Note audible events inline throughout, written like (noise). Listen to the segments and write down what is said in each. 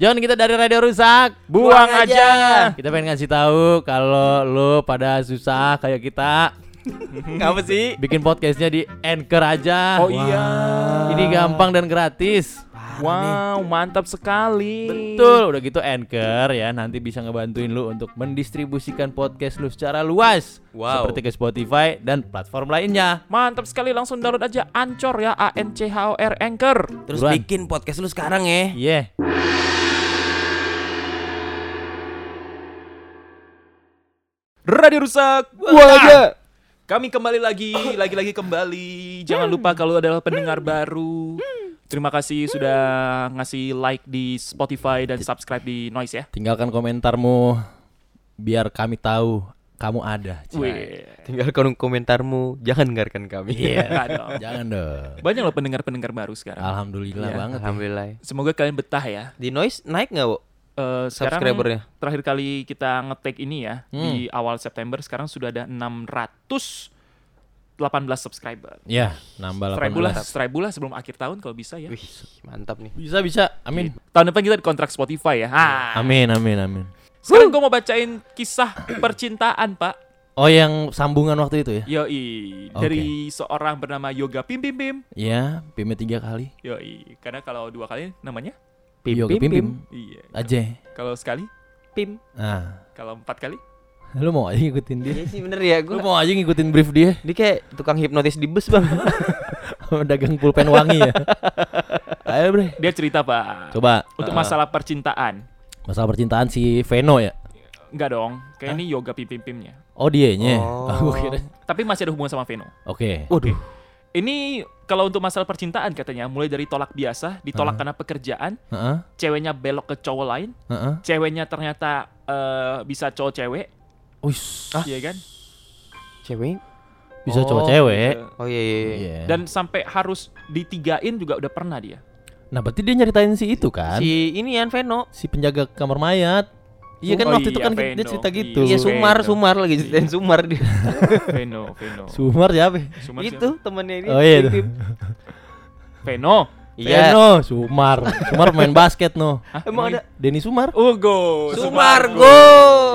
Jangan kita dari radio rusak. Buang aja. Kita pengen ngasih tahu kalau lo pada susah kayak kita (laughs) Ngapa sih? bikin podcastnya di Anchor aja. Oh iya. Ini gampang dan gratis. Wow, mantap sekali. Betul, udah gitu Anchor ya nanti bisa ngebantuin lu untuk mendistribusikan podcast lu secara luas. Wow. Seperti ke Spotify dan platform lainnya. Mantap sekali langsung download aja Ancor ya A N C H O R Anchor. Terus Buruan. bikin podcast lu sekarang ya. Iya. Radio rusak. Buang aja. Kami kembali lagi, lagi-lagi kembali. Jangan lupa kalau adalah pendengar baru. Terima kasih sudah ngasih like di Spotify dan subscribe di Noise ya. Tinggalkan komentarmu biar kami tahu kamu ada. Wih. Tinggalkan komentarmu, jangan dengarkan kami. Iya. (laughs) Enggak dong. Jangan dong. Banyak loh pendengar-pendengar baru sekarang. Alhamdulillah Iya. banget. ya. Alhamdulillah. Semoga kalian betah ya. Di noise naik nggak, Wo? Eh, sekarang Subscribernya. terakhir kali kita ngetek ini ya Hmm. di awal September sekarang sudah ada 618 subscriber. Ya, nambah Seribu lah, 18. seribu lah sebelum akhir tahun kalau bisa ya. Wih, mantap nih. Bisa bisa. Amin. Tahun depan kita di kontrak Spotify ya. Ah. Amin amin amin. Sekarang gue mau bacain kisah (coughs) percintaan, Pak. Oh yang sambungan waktu itu ya? Yoi, Oke. dari seorang bernama Yoga Pim Pim Pim. Iya, pimnya tiga kali. Yoi, karena kalau dua kali namanya Pim, Yoga pim, pim pim. iya. Aja. Kalau sekali, Pim. Nah, kalau empat kali, (laughs) lu mau aja ngikutin dia. Iya sih bener ya, Lu gue. mau aja ngikutin brief dia. Dia kayak tukang hipnotis di bus, Bang. (laughs) Dagang pulpen wangi ya. (laughs) Ayo bre. dia cerita, Pak. Coba Untuk uh, masalah percintaan. masalah percintaan si Veno ya. Enggak dong, kayak ini Yoga Pim Pim Pimnya. Oh dianya. Oh. Gua kira. Tapi masih ada hubungan sama Veno. Oke. Waduh. Ini kalau untuk masalah percintaan katanya mulai dari tolak biasa, ditolak karena pekerjaan, Heeh. ceweknya belok ke cowok lain, Heeh. ceweknya ternyata eh, bisa cowok cewek, Wis. iya kan? Cewek? Bisa Oh, cowok cewek. Iya. Oh iya iya. iya. Iya. Dan sampai harus ditigain juga udah pernah dia. Nah, berarti dia nyeritain si itu kan? Si, Si ini Veno. penjaga kamar mayat. Iya kan Oh waktu itu iya, kan dia Veno. cerita gitu. Iya, Veno. Sumar, Sumar lagi ceritain Sumar dia. Veno, Veno. Sumar siapa? Sumar Itu temennya ini. Oh iya? Veno. Iya. Veno, Sumar. Sumar main basket no. Hah, Emang ada Denny Sumar. Ugo. Sumargo.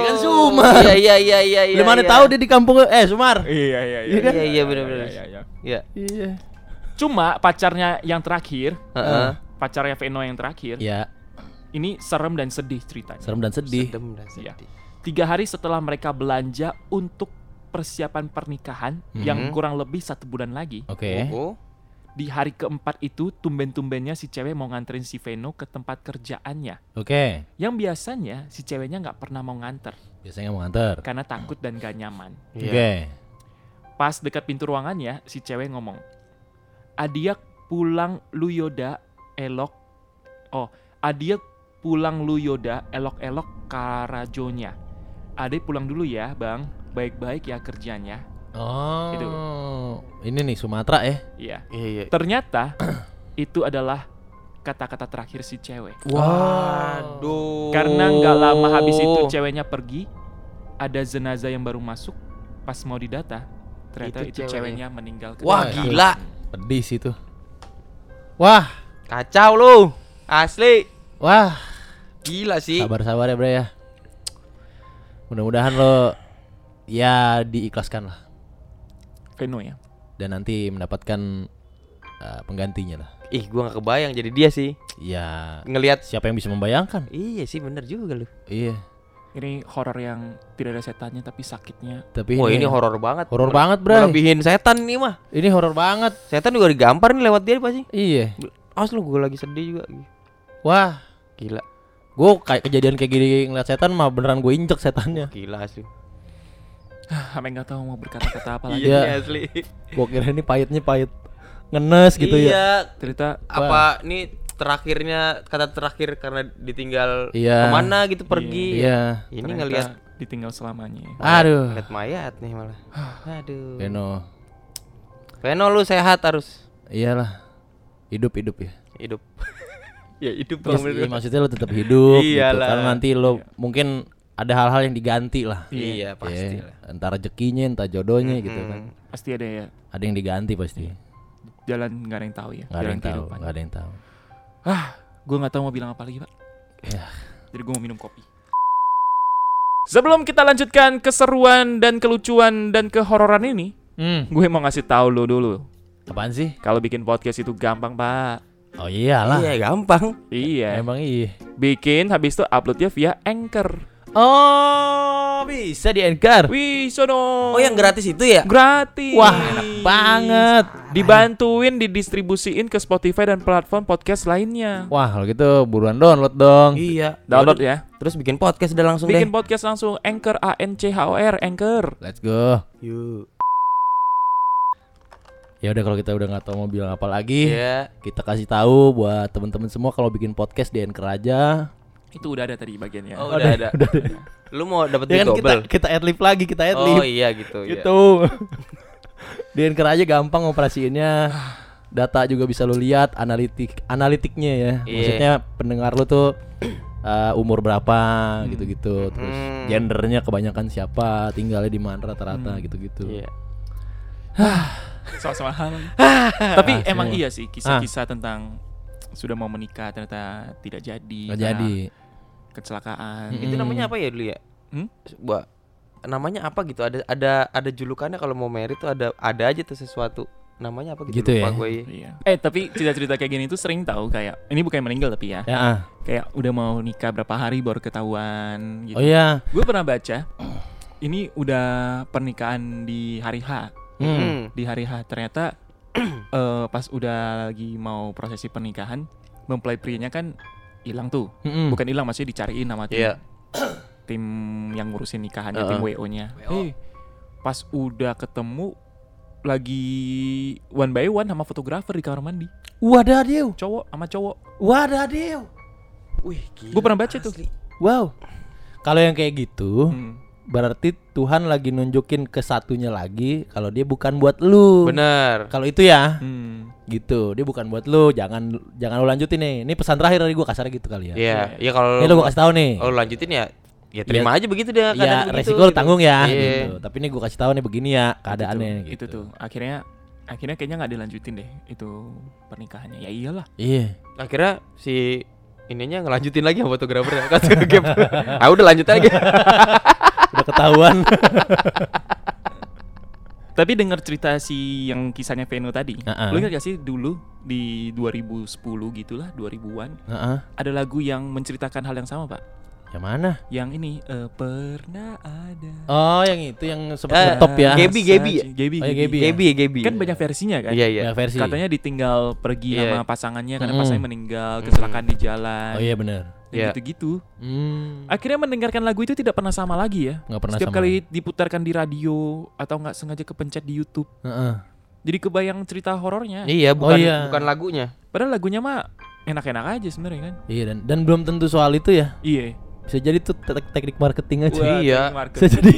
Dia kan Sumar. Iya iya iya iya iya. Lu mana iya. tahu dia di kampung eh Sumar. Iya, iya, iya. Iya kan? Iya, iya, bener-bener. iya, iya. Iya. Iya. Cuma pacarnya yang terakhir, Heeh. pacarnya Veno yang terakhir, Iya, ini serem dan sedih ceritanya. serem dan sedih. Sedem dan Iya. sedih. Tiga hari setelah mereka belanja untuk persiapan pernikahan yang Mhm. kurang lebih satu bulan lagi, Oke. Oh. di hari keempat itu tumben-tumbennya si cewek mau nganterin si Veno ke tempat kerjaannya. Oke. Yang biasanya si ceweknya nggak pernah mau nganter Biasanya mau nganter. karena takut dan gak nyaman. Iya. Oke. Pas dekat pintu ruangannya, si cewek ngomong, Adiak pulang lu Yoda elok. Oh, Adiak pulang lu Yoda elok-elok karajonya. Adik pulang dulu ya, Bang. Baik-baik ya kerjanya. Oh. Itu. Ini nih Sumatera ya. Iya. Iya iya. Ternyata (clears throat) itu adalah kata-kata terakhir si cewek. Waduh. Karena nggak lama habis itu ceweknya pergi, ada jenazah yang baru masuk. Pas mau didata, ternyata Itu itu, ceweknya. ceweknya meninggal. Wah, gila. Pedih sih itu. Wah, Kacau lu. Asli. wah. Gila sih. Sabar-sabar ya, Bre ya. Mudah-mudahan lo ya diikhlaskan lah Veno ya. dan nanti mendapatkan uh, penggantinya lah. Ih, gua gak kebayang jadi dia sih. Ya, Ngelihat siapa yang bisa membayangkan? Iya sih bener juga lu. Iya. Ini horor yang tidak ada setannya tapi sakitnya. Tapi Wah, ini horor banget. horor banget, Bray. Melebihin setan nih mah. Ini horor banget. Setan juga digampar nih lewat dia pasti. Iya. Awas lu gua lagi sedih juga. Wah, Gila. Gue kayak kejadian kayak gini ngeliat setan mah beneran gue injek setannya. Gila asli. Sampai nggak tahu mau berkata-kata apa lagi. Iya. nih, asli. Gue kira ini pahitnya pahit ngenes gitu ya. iya. Cerita Apa nih terakhirnya kata terakhir karena ditinggal Iya. ke mana gitu pergi. Iya. Ini ternyata ngelihat ditinggal selamanya. Aduh. ngeliat mayat nih malah. (sighs) Aduh. Beno. Veno lu sehat harus Iyalah. Hidup-hidup ya. hidup. (laughs) ya hidup iya, maksudnya lo tetap hidup gitu. Karena nanti lo mungkin ada hal-hal yang diganti lah. Iya, pasti Ya, entah rezekinya, entah jodohnya gitu kan. Pasti ada ya Ada yang diganti pasti. jalan nggak ada yang tahu ya. Nggak ada yang tahu, nggak ada yang tahu. Ah, gue nggak tahu mau bilang apa lagi pak. Ya. Jadi gue mau minum kopi. Sebelum kita lanjutkan keseruan dan kelucuan dan kehororan ini, Hmm. gue mau ngasih tahu lu dulu. Apaan sih? Kalau bikin podcast itu gampang, Pak. Oh iyalah. Iya, gampang. Iya. Emang iya. Bikin habis itu uploadnya via Anchor. Oh, bisa di Anchor. Wih, sono. Oh, yang gratis itu ya? gratis. Wah, enak banget. Dibantuin didistribusiin ke Spotify dan platform podcast lainnya. Wah, kalau gitu buruan download dong. Iya. Download ya. Terus bikin podcast udah langsung Bikin deh. podcast langsung Anchor A N C H O R Anchor. Let's go. Yuk. Ya udah kalau kita udah nggak tahu mau bilang apa lagi, Iya. kita kasih tahu buat teman-teman semua kalau bikin podcast di Anchor aja. Itu udah ada tadi bagiannya. Oh, udah ada. Lu mau dapat Ya kan kita double? kita adlib lagi, kita adlib. Oh iya gitu. iya. gitu. di Anchor aja gampang operasiinnya. Data juga bisa lu lihat, analitik analitiknya ya. Iya. Maksudnya pendengar lu tuh uh, umur berapa gitu-gitu, terus Hmm. gendernya kebanyakan siapa, tinggalnya di mana rata-rata gitu-gitu. Iya. Sama-sama (laughs) hal. Tapi Ah, emang semua. iya sih kisah-kisah tentang sudah mau menikah ternyata tidak jadi. Karena jadi. Kecelakaan. Mm-mm. Itu namanya apa ya dulu ya? Hmm? Sebuah namanya apa gitu? Ada ada ada julukannya kalau mau merit tuh ada ada aja tuh sesuatu. Namanya apa gitu? Gitu lupa ya? gue. Iya. Eh tapi cerita-cerita kayak gini tuh sering tahu kayak ini bukan yang meninggal tapi ya. Ya. ah. Kayak udah mau nikah berapa hari baru ketahuan gitu. Oh iya. Gue pernah baca ini udah pernikahan di hari H. Hmm. Hmm. Di hari H ternyata (clears throat) eh, pas udah lagi mau prosesi pernikahan mempelai prianya kan hilang tuh. Mm-mm. Bukan hilang maksudnya dicariin sama tim. Iya. (clears throat) tim yang ngurusin nikahannya tim Heeh. WO-nya. WO. Eh, pas udah ketemu lagi one by one sama fotografer di kamar mandi. Wadadew. Cowok sama cowok. Wadadew. Wih, gila. Gue pernah baca tuh. Wow. Kalau yang kayak gitu, Hmm. Berarti Tuhan lagi nunjukin ke satunya lagi kalau dia bukan buat lu. Bener. Kalau itu ya, Hmm. gitu. Dia bukan buat lu. Jangan jangan lu lanjutin nih. Ini pesan terakhir dari gua kasarnya gitu kali ya. Iya, iya kalau Ini lu gua kasih tahu nih. kalau lanjutin ya ya terima aja begitu deh keadaan Ya, begitu, resiko lu gitu. tanggung ya Iya. gitu. Tapi ini gua kasih tahu nih begini ya keadaannya itu, gitu. itu tuh akhirnya akhirnya kayaknya nggak dilanjutin deh itu pernikahannya ya iyalah Iya. Akhirnya si ininya ngelanjutin lagi sama fotografer ya. Kasih gap. (laughs) ah udah lanjut lagi. (laughs) Udah ketahuan. (laughs) tapi dengar cerita si yang kisahnya Veno tadi Heeh. lu ingat gak sih dulu di 2010 gitulah 2000-an Heeh. ada lagu yang menceritakan hal yang sama pak Yang mana? yang ini eh, pernah ada Oh, yang itu yang Eh, sempat top ya. Gaby, Gaby ya? Gaby, Oh, iya, Gaby. Gaby. ya? Gaby, Gaby. kan banyak versinya kan Iya, iya. Ya, versi. katanya ditinggal pergi Iya. sama pasangannya karena Mm-mm. pasangannya meninggal kecelakaan di jalan Oh iya benar. Iya. gitu-gitu Hmm. akhirnya mendengarkan lagu itu tidak pernah sama lagi ya Nggak pernah setiap sama. kali diputarkan di radio atau nggak sengaja kepencet di YouTube Heeh. jadi kebayang cerita horornya Iya, Oh, bukan iya. bukan lagunya. padahal lagunya mah enak-enak aja sebenarnya kan Iya dan dan belum tentu soal itu ya. iya Bisa jadi tuh tek- teknik marketing aja. Wah, Iya. teknik Bisa jadi.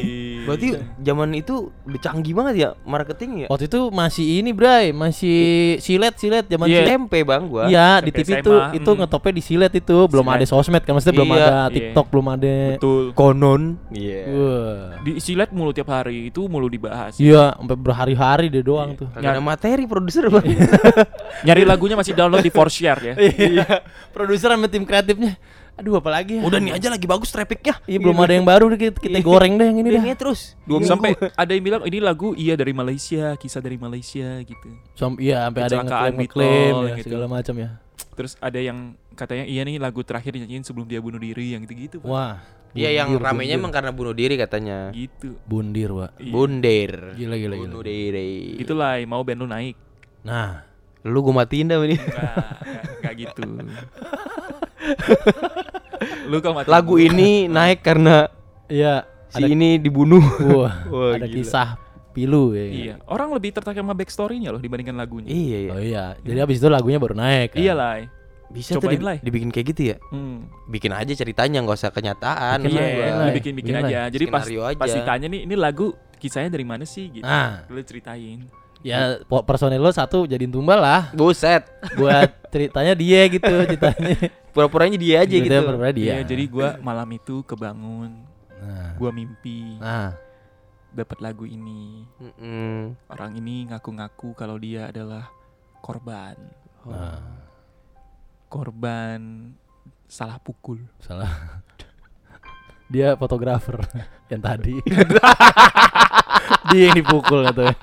Berarti zaman itu udah canggih banget ya marketing ya. Waktu itu masih ini, Bray, masih silet silet zaman Iya. silet. SMP bang gua. Iya, di TV tuh SMA, itu mm. ngetopnya di silet itu, belum Silet. ada sosmed kan, maksudnya belum Iya, ada iya. TikTok, belum ada. betul Konon. Iya. Wah. di silet mulu tiap hari itu mulu dibahas Iya, sampai berhari-hari dia doang tuh. Kagak ada materi produser bang. nyari lagunya masih download di Forshare ya (laughs) Iya. Produser sama tim kreatifnya. Aduh, apalagi ya? Udah nih aja lagi bagus trafficnya. Iya, belum ada yang baru kita, kita goreng deh yang ini dah. Ini terus. Dua sampai minggu. ada yang bilang ini lagu iya dari Malaysia kisah dari Malaysia gitu Som- iya, sampai ada yang Kecelakaan ngeklaim ya, gitu. segala macam ya. terus ada yang katanya iya nih lagu terakhir dinyanyiin sebelum dia bunuh diri yang gitu-gitu Pak. Wah. Iya yang bundir, ramenya bundir. emang karena bunuh diri katanya. gitu bundir, Wak. Iya. Bundir. Gila gila Bunuh gila. diri. itulah mau band lu naik Nah, Lu gua matiin dah ini. Enggak, enggak gitu. (laughs) Lu kalau mati Lagu ini naik karena iya si ini dibunuh. Wah, (laughs) Wah, ada gila. kisah pilu ya. Iya, orang lebih tertarik sama backstory-nya loh dibandingkan lagunya. Iya iya. Oh iya, jadi abis itu lagunya baru naik. Kan? Iya lah. Bisa Cobain tuh lah. di- dibikin kayak gitu ya. Hmm. Bikin aja ceritanya nggak usah kenyataan. Iya, lah, lah. bikin-bikin Bikin lah. aja. Jadi pas aja. pas ditanya nih, ini lagu kisahnya dari mana sih gitu. Nah, Lu ceritain. Ya po- personil lo satu jadiin tumbal lah. Buset. Buat ceritanya dia gitu (laughs) ceritanya. Pura-puranya dia aja gitu. Pura-pura dia. Iya, jadi gua malam itu kebangun, Nah, gua mimpi nah, dapat lagu ini. Mm-mm. Orang ini ngaku-ngaku kalau dia adalah korban. nah. Korban salah pukul. Salah. (laughs) Dia fotografer (laughs) yang tadi. (laughs) (laughs) Dia yang dipukul katanya.